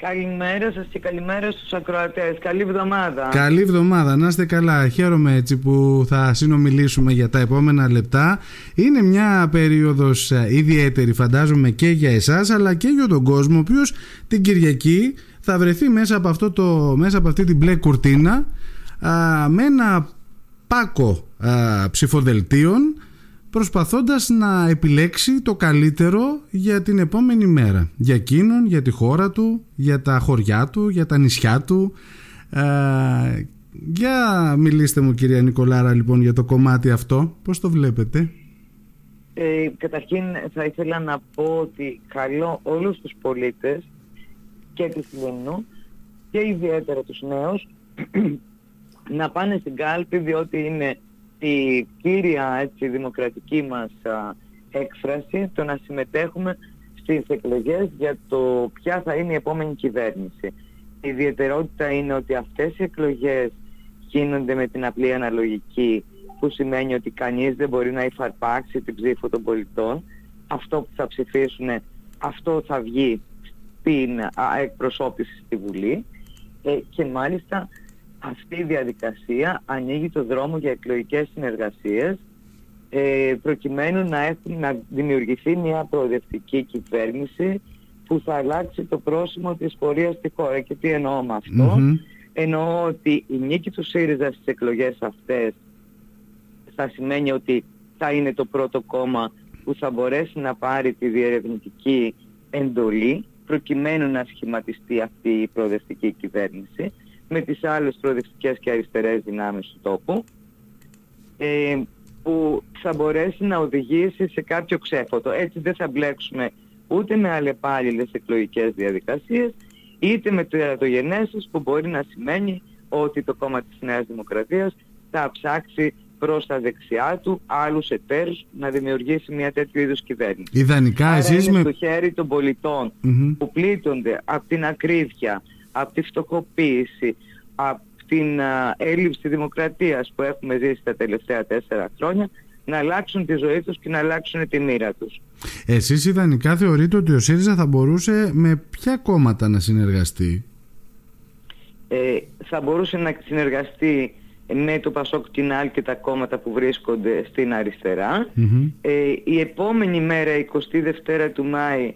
Καλημέρα σας και καλημέρα στους ακροατές. Καλή εβδομάδα. Καλή εβδομάδα, να είστε καλά. Χαίρομαι έτσι που θα συνομιλήσουμε για τα επόμενα λεπτά. Είναι μια περίοδος ε, ιδιαίτερη φαντάζομαι και για εσάς αλλά και για τον κόσμο ο οποίος την Κυριακή θα βρεθεί μέσα από, αυτό το, μέσα από αυτή την μπλε κουρτίνα α, με ένα πάκο α, ψηφοδελτίων προσπαθώντας να επιλέξει το καλύτερο για την επόμενη μέρα. Για εκείνον, για τη χώρα του, για τα χωριά του, για τα νησιά του. Ε, για μιλήστε μου κυρία Νικολάρα λοιπόν για το κομμάτι αυτό. Πώς το βλέπετε; Ε, καταρχήν θα ήθελα να πω ότι καλώ όλους τους πολίτες και της Λίμνου και ιδιαίτερα τους νέους να πάνε στην κάλπη διότι είναι η κύρια έτσι, δημοκρατική μας έκφραση το να συμμετέχουμε στις εκλογές για το ποια θα είναι η επόμενη κυβέρνηση. Η ιδιαιτερότητα είναι ότι αυτές οι εκλογές γίνονται με την απλή αναλογική που σημαίνει ότι κανείς δεν μπορεί να υφαρπάξει την ψήφο των πολιτών. Αυτό που θα ψηφίσουν, αυτό θα βγει στην εκπροσώπηση στη Βουλή ε, και μάλιστα αυτή η διαδικασία ανοίγει το δρόμο για εκλογικές συνεργασίες ε, προκειμένου να, έχουν, να δημιουργηθεί μια προοδευτική κυβέρνηση που θα αλλάξει το πρόσημο της πορείας στη χώρα. Και τι εννοώ με αυτό; Εννοώ ότι η νίκη του ΣΥΡΙΖΑ στις εκλογές αυτές θα σημαίνει ότι θα είναι το πρώτο κόμμα που θα μπορέσει να πάρει τη διερευνητική εντολή προκειμένου να σχηματιστεί αυτή η προοδευτική κυβέρνηση με τις άλλες προοδευτικές και αριστερές δυνάμεις του τόπου ε, που θα μπορέσει να οδηγήσει σε κάποιο ξέφωτο. Έτσι δεν θα μπλέξουμε ούτε με αλλεπάλληλες εκλογικές διαδικασίες είτε με τερατογενέσεις που μπορεί να σημαίνει ότι το κόμμα της Νέας Δημοκρατίας θα ψάξει προς τα δεξιά του άλλους εταίρους να δημιουργήσει μια τέτοιου είδους κυβέρνηση. Ιδανικά Άρα εσείς είναι με... στο χέρι των πολιτων που πλήττονται από την ακρίβεια, από τη φτωχοποίηση, από την έλλειψη δημοκρατίας που έχουμε ζήσει τα τελευταία τέσσερα χρόνια να αλλάξουν τη ζωή τους και να αλλάξουν τη μοίρα τους. Εσείς ιδανικά θεωρείτε ότι ο ΣΥΡΙΖΑ θα μπορούσε με ποια κόμματα να συνεργαστεί; Ε, θα μπορούσε να συνεργαστεί με το Πασόκ Κινάλ και τα κόμματα που βρίσκονται στην αριστερα Ε, η επόμενη μέρα, 22 του Μάη,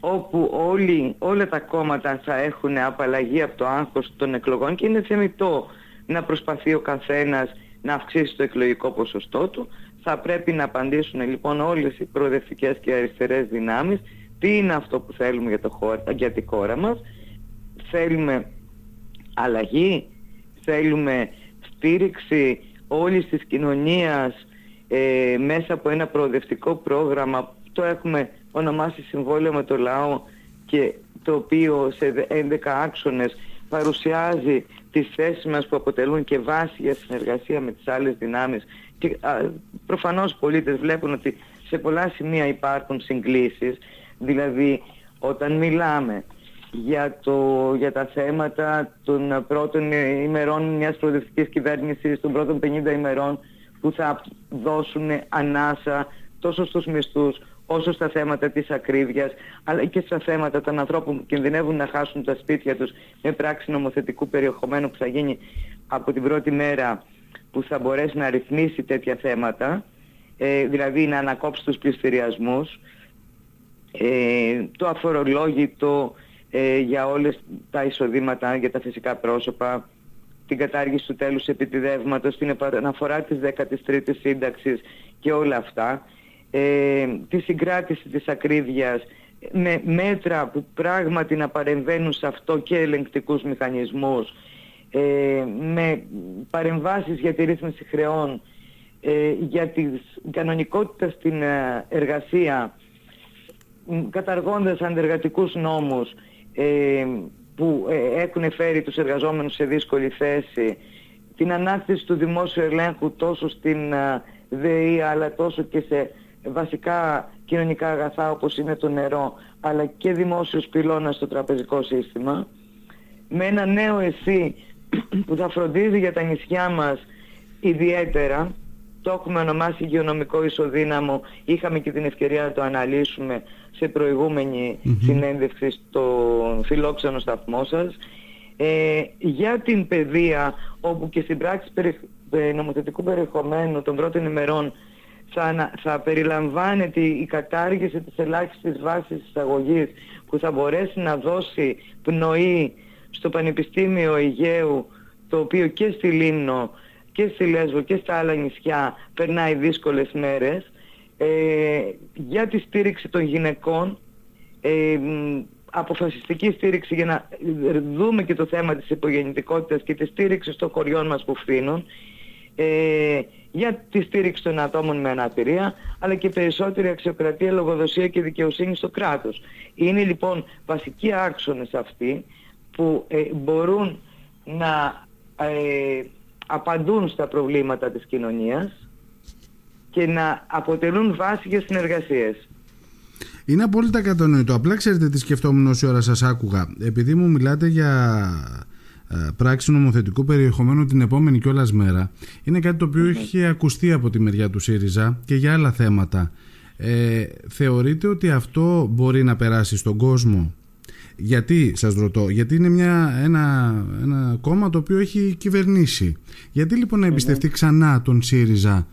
όπου όλοι, όλα τα κόμματα θα έχουν απαλλαγή από το άγχος των εκλογών και είναι θεμητό να προσπαθεί ο καθένας να αυξήσει το εκλογικό ποσοστό του. Θα πρέπει να απαντήσουν λοιπόν όλες οι προοδευτικές και αριστερές δυνάμεις τι είναι αυτό που θέλουμε για, το χώρα, για τη χώρα μας; Θέλουμε αλλαγή, θέλουμε στήριξη όλης της κοινωνίας ε, μέσα από ένα προοδευτικό πρόγραμμα. Το έχουμε ονομάσει συμβόλαιο με το λαό και το οποίο σε 11 άξονες παρουσιάζει τις θέσεις μας που αποτελούν και βάση για συνεργασία με τις άλλες δυνάμεις. Και α, προφανώς πολίτες βλέπουν ότι σε πολλά σημεία υπάρχουν συγκλήσεις. Δηλαδή όταν μιλάμε για, το, για τα θέματα των πρώτων ημερών μιας προοδευτικής κυβέρνησης, των πρώτων 50 ημερών που θα δώσουν ανάσα τόσο στους μισθούς όσο στα θέματα της ακρίβειας, αλλά και στα θέματα των ανθρώπων που κινδυνεύουν να χάσουν τα σπίτια τους με πράξη νομοθετικού περιεχομένου που θα γίνει από την πρώτη μέρα που θα μπορέσει να ρυθμίσει τέτοια θέματα, ε, δηλαδή να ανακόψει τους πληστηριασμούς, ε, το αφορολόγητο ε, για όλες τα εισοδήματα για τα φυσικά πρόσωπα, την κατάργηση του τέλους επιτιδεύματος, την αναφορά της 13ης σύνταξης και όλα αυτά ε, τη συγκράτηση της ακρίβειας με μέτρα που πράγματι να παρεμβαίνουν σε αυτό και ελεγκτικούς μηχανισμούς ε, με παρεμβάσεις για τη ρύθμιση χρεών ε, για την κανονικότητα στην ε, εργασία καταργώντας αντεργατικούς νόμους ε, που έχουν φέρει τους εργαζόμενους σε δύσκολη θέση την ανάκτηση του δημόσιου ελέγχου τόσο στην ΔΕΗ αλλά τόσο και σε βασικά κοινωνικά αγαθά όπως είναι το νερό αλλά και δημόσιος πυλώνας στο τραπεζικό σύστημα με ένα νέο εσύ που θα φροντίζει για τα νησιά μας ιδιαίτερα το έχουμε ονομάσει υγειονομικό ισοδύναμο. Είχαμε και την ευκαιρία να το αναλύσουμε σε προηγούμενη συνέντευξη στο φιλόξενο σταθμό σας. Ε, για την παιδεία, όπου και στην πράξη ε, νομοθετικού περιεχομένου των πρώτων ημερών θα, θα περιλαμβάνεται η κατάργηση της ελάχιστης βάσης εισαγωγής που θα μπορέσει να δώσει πνοή στο Πανεπιστήμιο Αιγαίου το οποίο και στη Λίμνο και στη Λέσβο και στα άλλα νησιά περνάει δύσκολες μέρες. Ε, για τη στήριξη των γυναικών ε, αποφασιστική στήριξη για να δούμε και το θέμα της υπογεννητικότητας και τη στήριξη των χωριών μας που φθήνουν. Ε, για τη στήριξη των ατόμων με αναπηρία αλλά και περισσότερη αξιοκρατία, λογοδοσία και δικαιοσύνη στο κράτος. Είναι λοιπόν βασικοί άξονες αυτοί που ε, μπορούν να ε, απαντούν στα προβλήματα της κοινωνίας και να αποτελούν βάση για συνεργασίες. Είναι απόλυτα κατανοητό. Απλά ξέρετε τι σκεφτόμουν όση ώρα σας άκουγα. Επειδή μου μιλάτε για ε, πράξη νομοθετικού περιεχομένου την επόμενη κιόλας μέρα, είναι κάτι το οποίο έχει ακουστεί από τη μεριά του ΣΥΡΙΖΑ και για άλλα θέματα. Ε, θεωρείτε ότι αυτό μπορεί να περάσει στον κόσμο; Γιατί σας ρωτώ, γιατί είναι μια, ένα, ένα κόμμα το οποίο έχει κυβερνήσει. Γιατί λοιπόν να εμπιστευτεί ξανά τον ΣΥΡΙΖΑ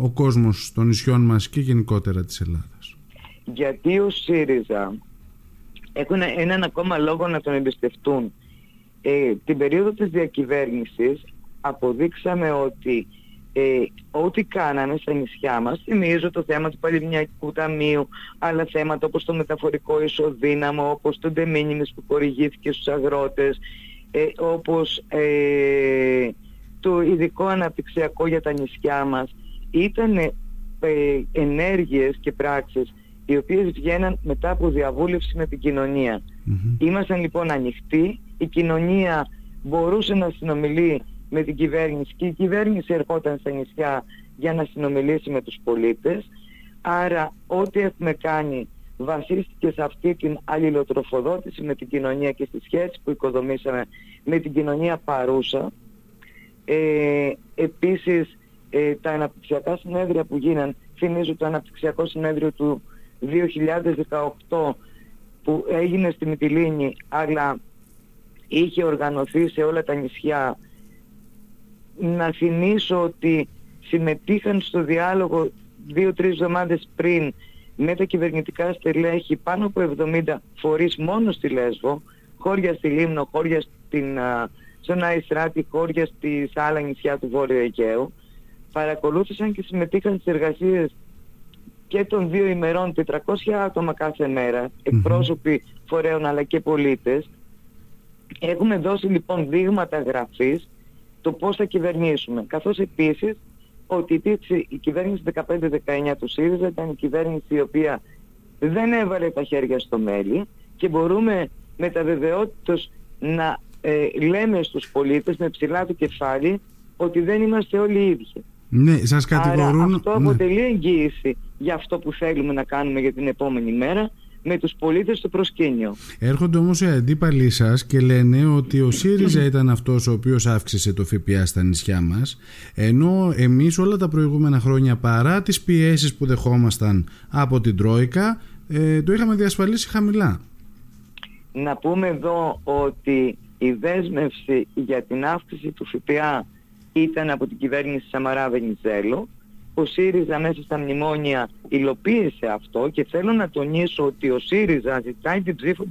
ο κόσμος των νησιών μας και γενικότερα της Ελλάδας; Γιατί ο ΣΥΡΙΖΑ έχουν έναν ακόμα λόγο να τον εμπιστευτούν. Ε, την περίοδο της διακυβέρνησης αποδείξαμε ότι ε, ό,τι κάνανε στα νησιά μας, θυμίζω το θέμα του Παλαιμνιακού Ταμείου, άλλα θέματα όπως το μεταφορικό ισοδύναμο, όπως το ντεμίνιμις που χορηγήθηκε στους αγρότες, ε, όπως ε, το ειδικό αναπτυξιακό για τα νησιά μας, ήταν ε, ενέργειες και πράξεις οι οποίες βγαίναν μετά από διαβούλευση με την κοινωνία. Ήμασταν λοιπόν ανοιχτοί, η κοινωνία μπορούσε να συνομιλεί με την κυβέρνηση και η κυβέρνηση ερχόταν στα νησιά για να συνομιλήσει με τους πολίτες. Άρα ό,τι έχουμε κάνει βασίστηκε σε αυτή την αλληλοτροφοδότηση με την κοινωνία και στη σχέση που οικοδομήσαμε με την κοινωνία παρούσα. Ε, επίσης ε, τα αναπτυξιακά συνέδρια που γίναν, θυμίζω το αναπτυξιακό συνέδριο του 2018 που έγινε στη Μυτιλίνη αλλά είχε οργανωθεί σε όλα τα νησιά να θυμίσω ότι συμμετείχαν στο διάλογο δύο-τρεις εβδομάδες πριν με τα κυβερνητικά στελέχη πάνω από 70 φορείς μόνο στη Λέσβο, χώρια στη Λίμνο, χώρια στην, στον Αϊστράτη, χώρια στη άλλα νησιά του Βόρειου Αιγαίου. Παρακολούθησαν και συμμετείχαν στις εργασίες και των δύο ημερών 400 άτομα κάθε μέρα, εκπρόσωποι φορέων αλλά και πολίτες. Έχουμε δώσει λοιπόν δείγματα γραφής το πώς θα κυβερνήσουμε. Καθώς επίσης ότι η κυβέρνηση 15-19 του ΣΥΡΙΖΑ ήταν η κυβέρνηση η οποία δεν έβαλε τα χέρια στο μέλι και μπορούμε με τα βεβαιότητος να ε, λέμε στους πολίτες με ψηλά το κεφάλι ότι δεν είμαστε όλοι οι ίδιοι. Ναι, σας κατηγορούν... Άρα αυτό ναι. αποτελεί εγγύηση για αυτό που θέλουμε να κάνουμε για την επόμενη μέρα με τους πολίτες στο προσκήνιο. Έρχονται όμως οι αντίπαλοι σας και λένε ότι ο ΣΥΡΙΖΑ ήταν αυτός ο οποίος αύξησε το ΦΠΑ στα νησιά μας ενώ εμείς όλα τα προηγούμενα χρόνια παρά τις πιέσεις που δεχόμασταν από την Τρόικα ε, το είχαμε διασφαλίσει χαμηλά. Να πούμε εδώ ότι η δέσμευση για την αύξηση του ΦΠΑ ήταν από την κυβέρνηση Σαμαρά Βενιζέλου ο ΣΥΡΙΖΑ μέσα στα μνημόνια υλοποίησε αυτό και θέλω να τονίσω ότι ο ΣΥΡΙΖΑ ζητάει την ψήφο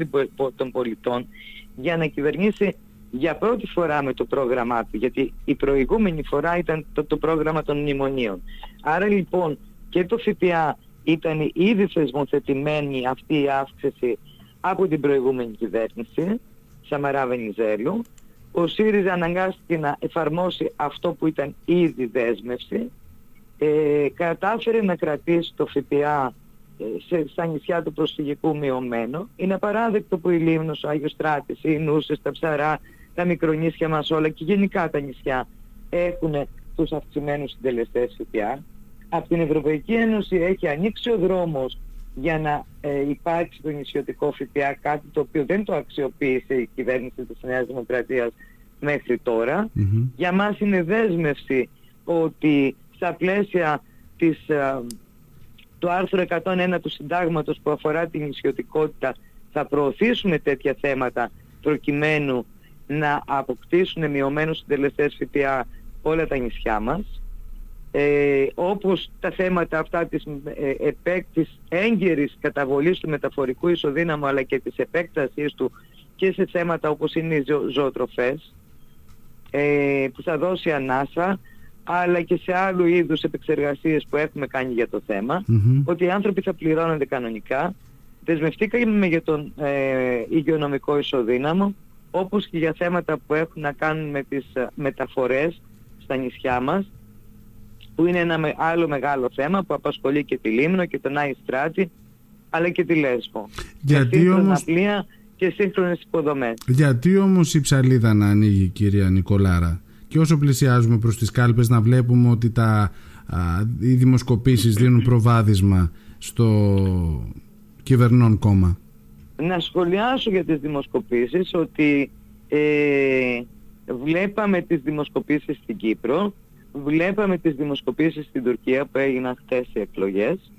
των πολιτών για να κυβερνήσει για πρώτη φορά με το πρόγραμμά του, γιατί η προηγούμενη φορά ήταν το, το πρόγραμμα των μνημονίων. Άρα λοιπόν και το ΦΠΑ ήταν ήδη θεσμοθετημένη αυτή η αύξηση από την προηγούμενη κυβέρνηση, Σαμαρά Βενιζέλου. Ο ΣΥΡΙΖΑ αναγκάστηκε να εφαρμόσει αυτό που ήταν ήδη δέσμευση ε, κατάφερε να κρατήσει το ΦΠΑ ε, σε, στα νησιά του προσφυγικού μειωμένο. Είναι απαράδεκτο που η Λίμνος, ο Άγιος Στράτης, οι Νούσες, τα Ψαρά, τα μικρονίσια μας όλα και γενικά τα νησιά έχουν τους αυξημένους συντελεστές ΦΠΑ. Από την Ευρωπαϊκή Ένωση έχει ανοίξει ο δρόμος για να ε, υπάρξει το νησιωτικό ΦΠΑ, κάτι το οποίο δεν το αξιοποίησε η κυβέρνηση της Νέας Δημοκρατίας μέχρι τώρα. Για μας είναι δέσμευση ότι στα πλαίσια της, ε, του άρθρου 101 του συντάγματος που αφορά την νησιωτικότητα θα προωθήσουμε τέτοια θέματα προκειμένου να αποκτήσουν μειωμένους συντελεστές ΦΠΑ όλα τα νησιά μας ε, όπως τα θέματα αυτά της, ε, επέκ, της έγκαιρης καταβολής του μεταφορικού ισοδύναμου αλλά και της επέκτασής του και σε θέματα όπως είναι οι ζω, ζωοτροφές ε, που θα δώσει ανάσα αλλά και σε άλλου είδους επεξεργασίες που έχουμε κάνει για το θεμα ότι οι άνθρωποι θα πληρώνονται κανονικά. Δεσμευτήκαμε για τον ε, υγειονομικό ισοδύναμο όπως και για θέματα που έχουν να κάνουν με τις ε, μεταφορές στα νησιά μας που είναι ένα άλλο μεγάλο θέμα που απασχολεί και τη Λίμνο και τον Άι Στράτη αλλά και τη Λέσβο. Γιατί και όμως... πλοία και σύγχρονες υποδομές. Γιατί όμως η ψαλίδα να ανοίγει κυρία Νικολάρα και όσο πλησιάζουμε προς τις κάλπες να βλέπουμε ότι τα, α, οι δημοσκοπήσεις δίνουν προβάδισμα στο κυβερνών κόμμα. Να σχολιάσω για τις δημοσκοπήσεις ότι ε, βλέπαμε τις δημοσκοπήσεις στην Κύπρο Βλέπαμε τις δημοσκοπήσεις στην Τουρκία που έγιναν χτες οι εκλογες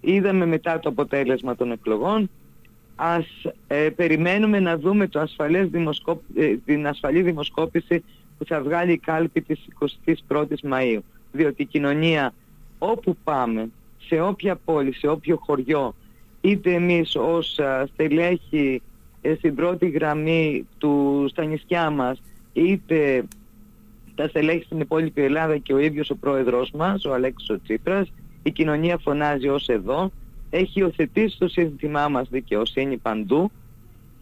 Είδαμε μετά το αποτέλεσμα των εκλογών. Ας ε, περιμένουμε να δούμε το ασφαλές ε, την ασφαλή δημοσκόπηση που θα βγάλει η κάλπη της 21ης Μαΐου. Διότι η κοινωνία όπου πάμε, σε όποια πόλη, σε όποιο χωριό, είτε εμείς ως στελέχη ε, στην πρώτη γραμμή του, στα νησιά μας, είτε τα στελέχη στην υπόλοιπη Ελλάδα και ο ίδιος ο πρόεδρος μας, ο Αλέξης ο Τσίπρας, η κοινωνία φωνάζει ως εδώ, έχει υιοθετήσει το σύνθημά μας δικαιοσύνη παντού,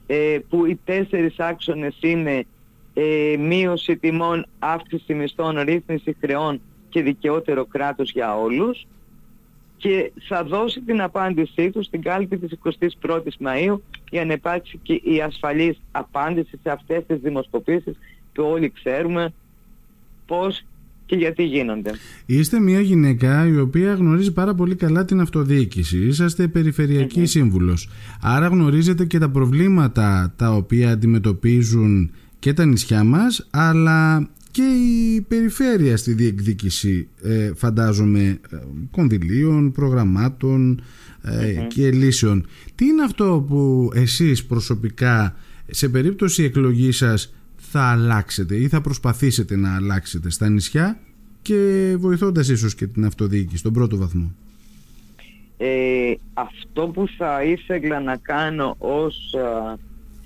ε, που οι τέσσερις άξονες είναι ε, μείωση τιμών, αύξηση μισθών, ρύθμιση χρεών και δικαιότερο κράτος για όλους. Και θα δώσει την απάντησή του στην κάλπη της 21ης Μαΐου για να υπάρξει και η ασφαλής απάντηση σε αυτές τις δημοσκοπήσεις που όλοι ξέρουμε πώς και γιατί γίνονται. Είστε μια γυναίκα η οποία γνωρίζει πάρα πολύ καλά την αυτοδιοίκηση. Είσαστε περιφερειακή σύμβουλος. Άρα γνωρίζετε και τα προβλήματα τα οποία αντιμετωπίζουν και τα νησιά μας αλλά και η περιφέρεια στη διεκδίκηση ε, φαντάζομαι ε, κονδυλίων, προγραμμάτων ε, και λύσεων. Τι είναι αυτό που εσείς προσωπικά σε περίπτωση εκλογής σας θα αλλάξετε ή θα προσπαθήσετε να αλλάξετε στα νησιά και βοηθώντας ίσως και την αυτοδιοίκηση στον πρώτο βαθμό. Ε, αυτό που θα ήθελα να κάνω ως α,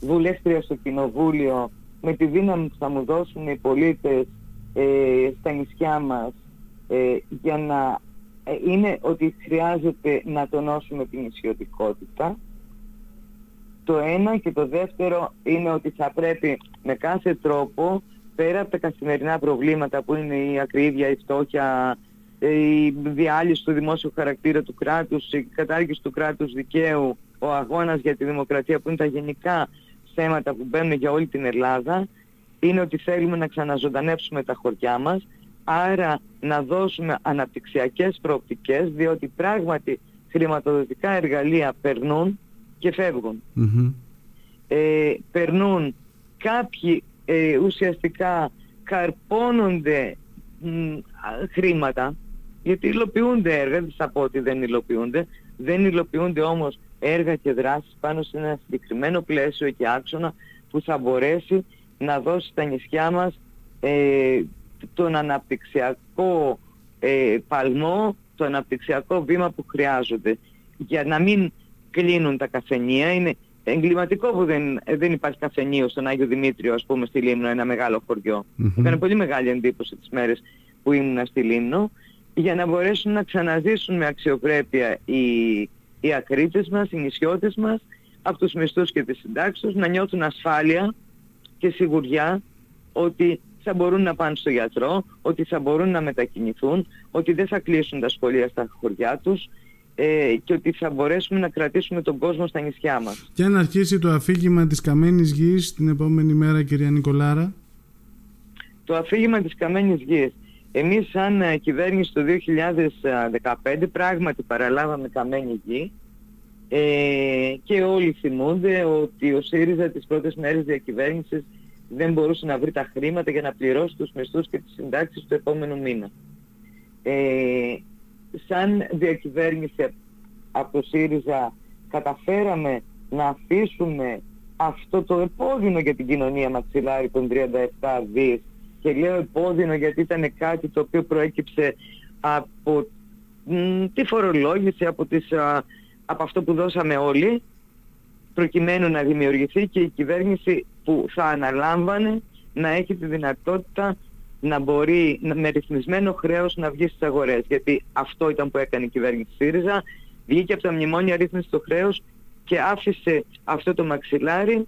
βουλεύτρια στο Κοινοβούλιο με τη δύναμη που θα μου δώσουν οι πολίτες ε, στα νησιά μας ε, για να ε, είναι ότι χρειάζεται να τονώσουμε την ισιωτικότητα το ένα και το δεύτερο είναι ότι θα πρέπει με κάθε τρόπο πέρα από τα καθημερινά προβλήματα που είναι η ακρίβεια, η φτώχεια, η διάλυση του δημόσιου χαρακτήρα του κράτους, η κατάργηση του κράτους δικαίου, ο αγώνας για τη δημοκρατία που είναι τα γενικά θέματα που μπαίνουν για όλη την Ελλάδα, είναι ότι θέλουμε να ξαναζωντανέψουμε τα χωριά μας, άρα να δώσουμε αναπτυξιακές προοπτικές, διότι πράγματι χρηματοδοτικά εργαλεία περνούν και φευγουν Ε, περνούν κάποιοι ε, ουσιαστικά καρπώνονται χρήματα γιατί υλοποιούνται έργα, δεν θα πω ότι δεν υλοποιούνται, δεν υλοποιούνται όμως έργα και δράσεις πάνω σε ένα συγκεκριμένο πλαίσιο και άξονα που θα μπορέσει να δώσει στα νησιά μας ε, τον αναπτυξιακό ε, παλμό, το αναπτυξιακό βήμα που χρειάζονται. Για να μην κλείνουν τα καφενεία. Είναι εγκληματικό που δεν, δεν υπάρχει καφενείο στον Άγιο Δημήτριο, ας πούμε, στη Λίμνο, ένα μεγάλο χωριό. Mm-hmm. Έκανε πολύ μεγάλη εντύπωση τις μέρες που ήμουν στη Λίμνο, για να μπορέσουν να ξαναζήσουν με αξιοπρέπεια οι, οι ακρίτες μας, οι νησιώτες μας, από τους μισθούς και τις συντάξεις να νιώθουν ασφάλεια και σιγουριά ότι θα μπορούν να πάνε στο γιατρό, ότι θα μπορούν να μετακινηθούν, ότι δεν θα κλείσουν τα σχολεία στα χωριά τους, ε, και ότι θα μπορέσουμε να κρατήσουμε τον κόσμο στα νησιά μας. Και αν αρχίσει το αφήγημα της Καμένης Γης την επόμενη μέρα κυρία Νικολάρα; Το αφήγημα της Καμένης Γης. Εμείς σαν ε, κυβέρνηση το 2015 πράγματι παραλάβαμε Καμένη Γη ε, και όλοι θυμούνται ότι ο ΣΥΡΙΖΑ τις πρώτες μέρες διακυβέρνησης δεν μπορούσε να βρει τα χρήματα για να πληρώσει τους μισθούς και τις συντάξεις του επόμενου μήνα. ε, σαν διακυβέρνηση από το ΣΥΡΙΖΑ καταφέραμε να αφήσουμε αυτό το επώδυνο για την κοινωνία μαξιλάρι των 37 δις. Και λέω επώδυνο γιατί ήταν κάτι το οποίο προέκυψε από τη φορολόγηση, από, τις, από αυτό που δώσαμε όλοι προκειμένου να δημιουργηθεί και η κυβέρνηση που θα αναλάμβανε να έχει τη δυνατότητα να μπορεί με ρυθμισμένο χρέος να βγει στις αγορές. Γιατί αυτό ήταν που έκανε η κυβέρνηση ΣΥΡΙΖΑ. Βγήκε από τα μνημόνια ρύθμιση το χρέος και άφησε αυτό το μαξιλάρι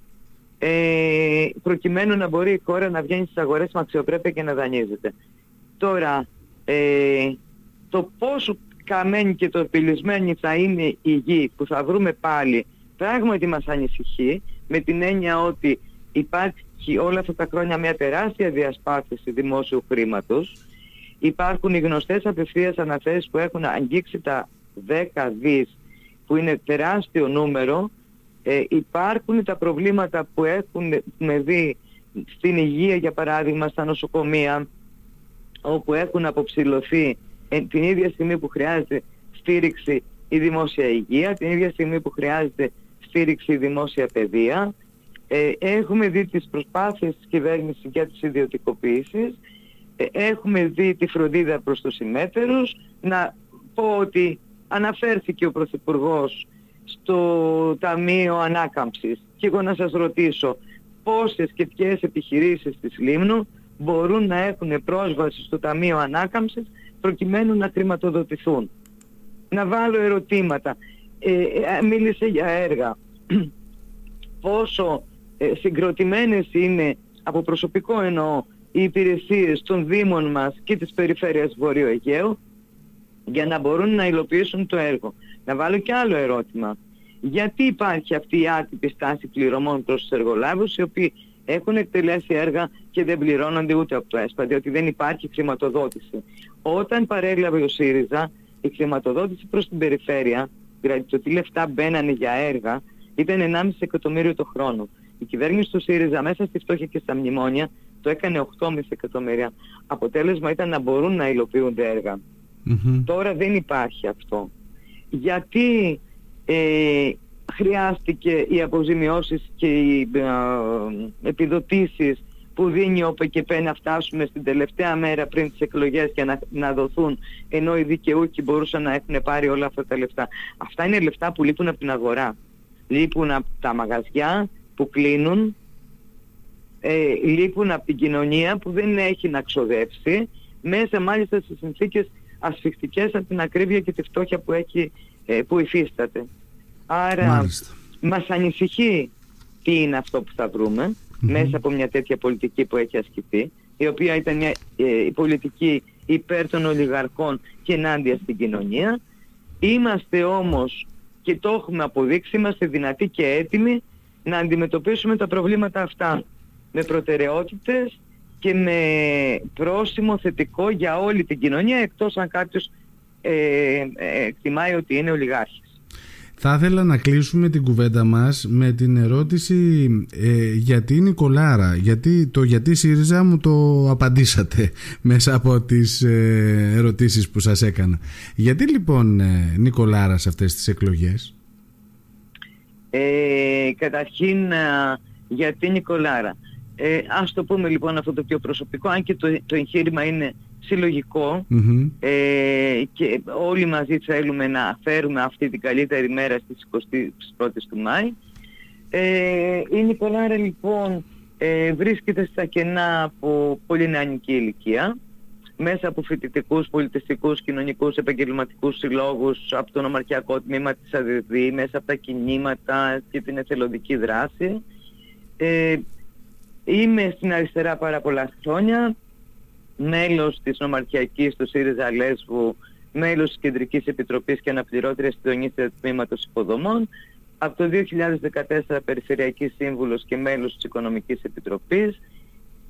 ε, προκειμένου να μπορεί η χώρα να βγαίνει στις αγορές με αξιοπρέπεια και να δανείζεται. Τώρα, ε, το πόσο καμένη και το επιλυσμένη θα είναι η γη που θα βρούμε πάλι πράγματι μας ανησυχεί με την έννοια ότι υπάρχει όλα αυτά τα χρόνια μια τεράστια διασπάθηση δημόσιου χρήματος υπάρχουν οι γνωστές απευθείας αναθέσεις που έχουν αγγίξει τα 10 δις που είναι τεράστιο νούμερο ε, υπάρχουν τα προβλήματα που έχουν με δει στην υγεία για παράδειγμα στα νοσοκομεία όπου έχουν αποψηλωθεί ε, την ίδια στιγμή που χρειάζεται στήριξη η δημόσια υγεία, την ίδια στιγμή που χρειάζεται στήριξη η δημόσια παιδεία. Ε, έχουμε δει τις προσπάθειες της κυβέρνησης για τις ιδιωτικοποίησεις, ε, έχουμε δει τη φροντίδα προς τους συμμέτερους. Να πω ότι αναφέρθηκε ο Πρωθυπουργός στο Ταμείο Ανάκαμψης και εγώ να σας ρωτήσω πόσες και ποιες επιχειρήσεις της Λίμνου μπορούν να έχουν πρόσβαση στο Ταμείο Ανάκαμψης προκειμένου να χρηματοδοτηθούν; Να βάλω ερωτήματα. Ε, ε μίλησε για έργα. Πόσο ε, συγκροτημένες είναι από προσωπικό εννοώ οι υπηρεσίες των Δήμων μας και της Περιφέρειας Βορείου Αιγαίου για να μπορούν να υλοποιήσουν το έργο. Να βάλω και άλλο ερώτημα. Γιατί υπάρχει αυτή η άτυπη στάση πληρωμών προς τους εργολάβους οι οποίοι έχουν εκτελέσει έργα και δεν πληρώνονται ούτε από το ΕΣΠΑ, διότι δεν υπάρχει χρηματοδότηση. Όταν παρέλαβε ο ΣΥΡΙΖΑ, η χρηματοδότηση προς την περιφέρεια, δηλαδή το τι λεφτά μπαίνανε για έργα, ήταν 1,5 εκατομμύριο το χρόνο. Η κυβέρνηση του ΣΥΡΙΖΑ μέσα στη φτώχεια και στα μνημόνια το έκανε 8,5 εκατομμύρια. Αποτέλεσμα ήταν να μπορούν να υλοποιούνται Τώρα δεν υπάρχει αυτό. Γιατί ε, χρειάστηκε οι αποζημιώσεις και οι ε, επιδοτήσεις που δίνει ο ΠΚΠ να φτάσουμε στην τελευταία μέρα πριν τις εκλογές και να, να δοθούν ενώ οι δικαιούχοι μπορούσαν να έχουν πάρει όλα αυτά τα λεφτά. Αυτά είναι λεφτά που λείπουν από την αγορά. Λείπουν από τα μαγαζιά που κλείνουν, ε, λείπουν από την κοινωνία που δεν έχει να ξοδέψει μέσα μάλιστα σε συνθήκες ασφιχτικές από την ακρίβεια και τη φτώχεια που, έχει, ε, που υφίσταται. Άρα Μάλιστα. μας ανησυχεί τι είναι αυτό που θα βρούμε μέσα από μια τέτοια πολιτική που έχει ασκηθεί, η οποία ήταν μια ε, πολιτική υπέρ των ολιγαρχών και ενάντια στην κοινωνία. Είμαστε όμως και το έχουμε αποδείξει, είμαστε δυνατοί και έτοιμοι να αντιμετωπίσουμε τα προβλήματα αυτά με προτεραιότητες και με πρόσημο θετικό για όλη την κοινωνία εκτός αν κάποιος ε, ε, εκτιμάει ότι είναι ολιγάρχης. Θα ήθελα να κλείσουμε την κουβέντα μας με την ερώτηση ε, γιατί Νικολάρα, γιατί το γιατί ΣΥΡΙΖΑ μου το απαντήσατε μέσα από τις ε, ερωτήσεις που σας έκανα. Γιατί λοιπόν ε, Νικολάρα σε αυτές τις εκλογές; Ε, καταρχήν ε, γιατί Νικολάρα. Ε, ας το πούμε λοιπόν αυτό το πιο προσωπικό, αν και το, το εγχείρημα είναι συλλογικο ε, και όλοι μαζί θέλουμε να φέρουμε αυτή την καλύτερη μέρα στις 21 του Μάη. Ε, η Νικολάρα λοιπόν ε, βρίσκεται στα κενά από πολύ νεανική ηλικία μέσα από φοιτητικούς, πολιτιστικούς, κοινωνικούς, επαγγελματικούς συλλόγους, από το νομαρχιακό τμήμα της ΑΔΔ, μέσα από τα κινήματα και την εθελοντική δράση. Ε, είμαι στην αριστερά πάρα πολλά χρόνια, μέλος της νομαρχιακής του ΣΥΡΙΖΑ Λέσβου, μέλος της Κεντρικής Επιτροπής και αναπληρώτρια συντονίστρια του Τμήματος Υποδομών, από το 2014 Περιφερειακής Σύμβουλος και μέλος της Οικονομικής Επιτροπής.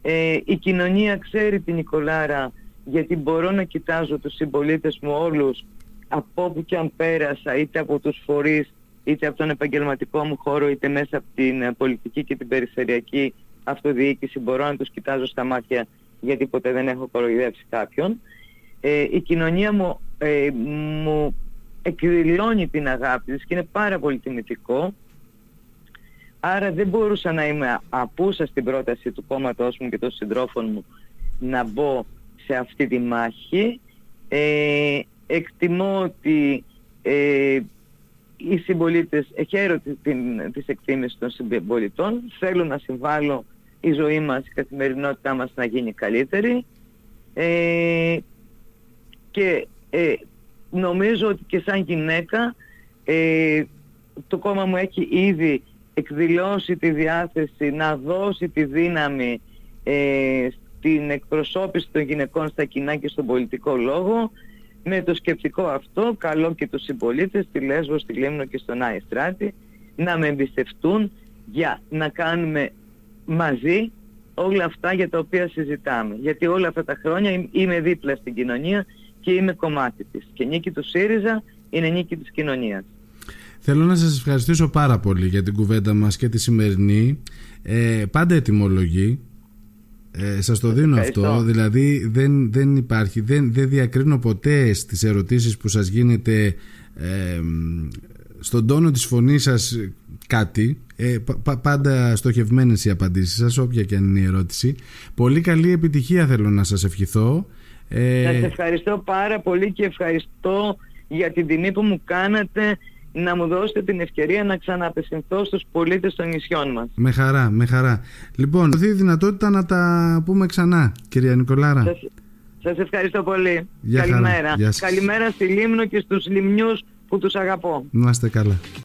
Ε, η κοινωνία ξέρει την Νικολάρα γιατί μπορώ να κοιτάζω τους συμπολίτες μου όλους από όπου και αν πέρασα, είτε από τους φορείς, είτε από τον επαγγελματικό μου χώρο, είτε μέσα από την πολιτική και την περιφερειακή αυτοδιοίκηση, μπορώ να τους κοιτάζω στα μάτια γιατί ποτέ δεν έχω κοροϊδεύσει κάποιον. ε, η κοινωνία μου, ε, μου εκδηλώνει την αγάπη της και είναι πάρα πολύ τιμητικό. Άρα δεν μπορούσα να είμαι απούσα στην πρόταση του κόμματός μου και των συντρόφων μου να μπω σε αυτή τη μάχη. Ε, εκτιμώ ότι ε, οι συμπολίτες χαίρω την, τις εκτίμησης των συμπολιτών, θέλω να συμβάλλω η ζωή μας, η καθημερινότητά μας να γίνει καλύτερη ε, και ε, νομίζω ότι και σαν γυναίκα ε, το κόμμα μου έχει ήδη εκδηλώσει τη διάθεση να δώσει τη δύναμη ε, στην εκπροσώπηση των γυναικών στα κοινά και στον πολιτικό λόγο με το σκεπτικό αυτό καλό και τους συμπολίτες στη Λέσβο, στη Λίμνο και στον Άι Στράτη να με εμπιστευτούν για να κάνουμε μαζί όλα αυτά για τα οποία συζητάμε. Γιατί όλα αυτά τα χρόνια είμαι δίπλα στην κοινωνία και είμαι κομμάτι της. Και νίκη του ΣΥΡΙΖΑ είναι νίκη της κοινωνίας. Θέλω να σας ευχαριστήσω πάρα πολύ για την κουβέντα μας και τη σημερινή. Ε, πάντα ετοιμολογή. Ε, σας το δίνω αυτό, δηλαδή δεν, δεν υπάρχει, δεν, δεν διακρίνω ποτέ στις ερωτήσεις που σας γίνεται ε, στον τόνο της φωνής σας κάτι, ε, πάντα στοχευμένες οι απαντήσεις σας, όποια και αν είναι η ερώτηση. Πολύ καλή επιτυχία θέλω να σας ευχηθώ. Ε... Σας ευχαριστώ πάρα πολύ και ευχαριστώ για την τιμή που μου κάνατε να μου δώσετε την ευκαιρία να ξαναπεσυνθώ στους πολίτες των νησιών μας. Με χαρά, με χαρά. Λοιπόν, δοθεί η δυνατότητα να τα πούμε ξανά, κυρία Νικολάρα. Σας, σας ευχαριστώ πολύ. Καλημέρα. Καλημέρα στη Λίμνο και στους λιμνιούς που τους αγαπώ. Να είστε καλά.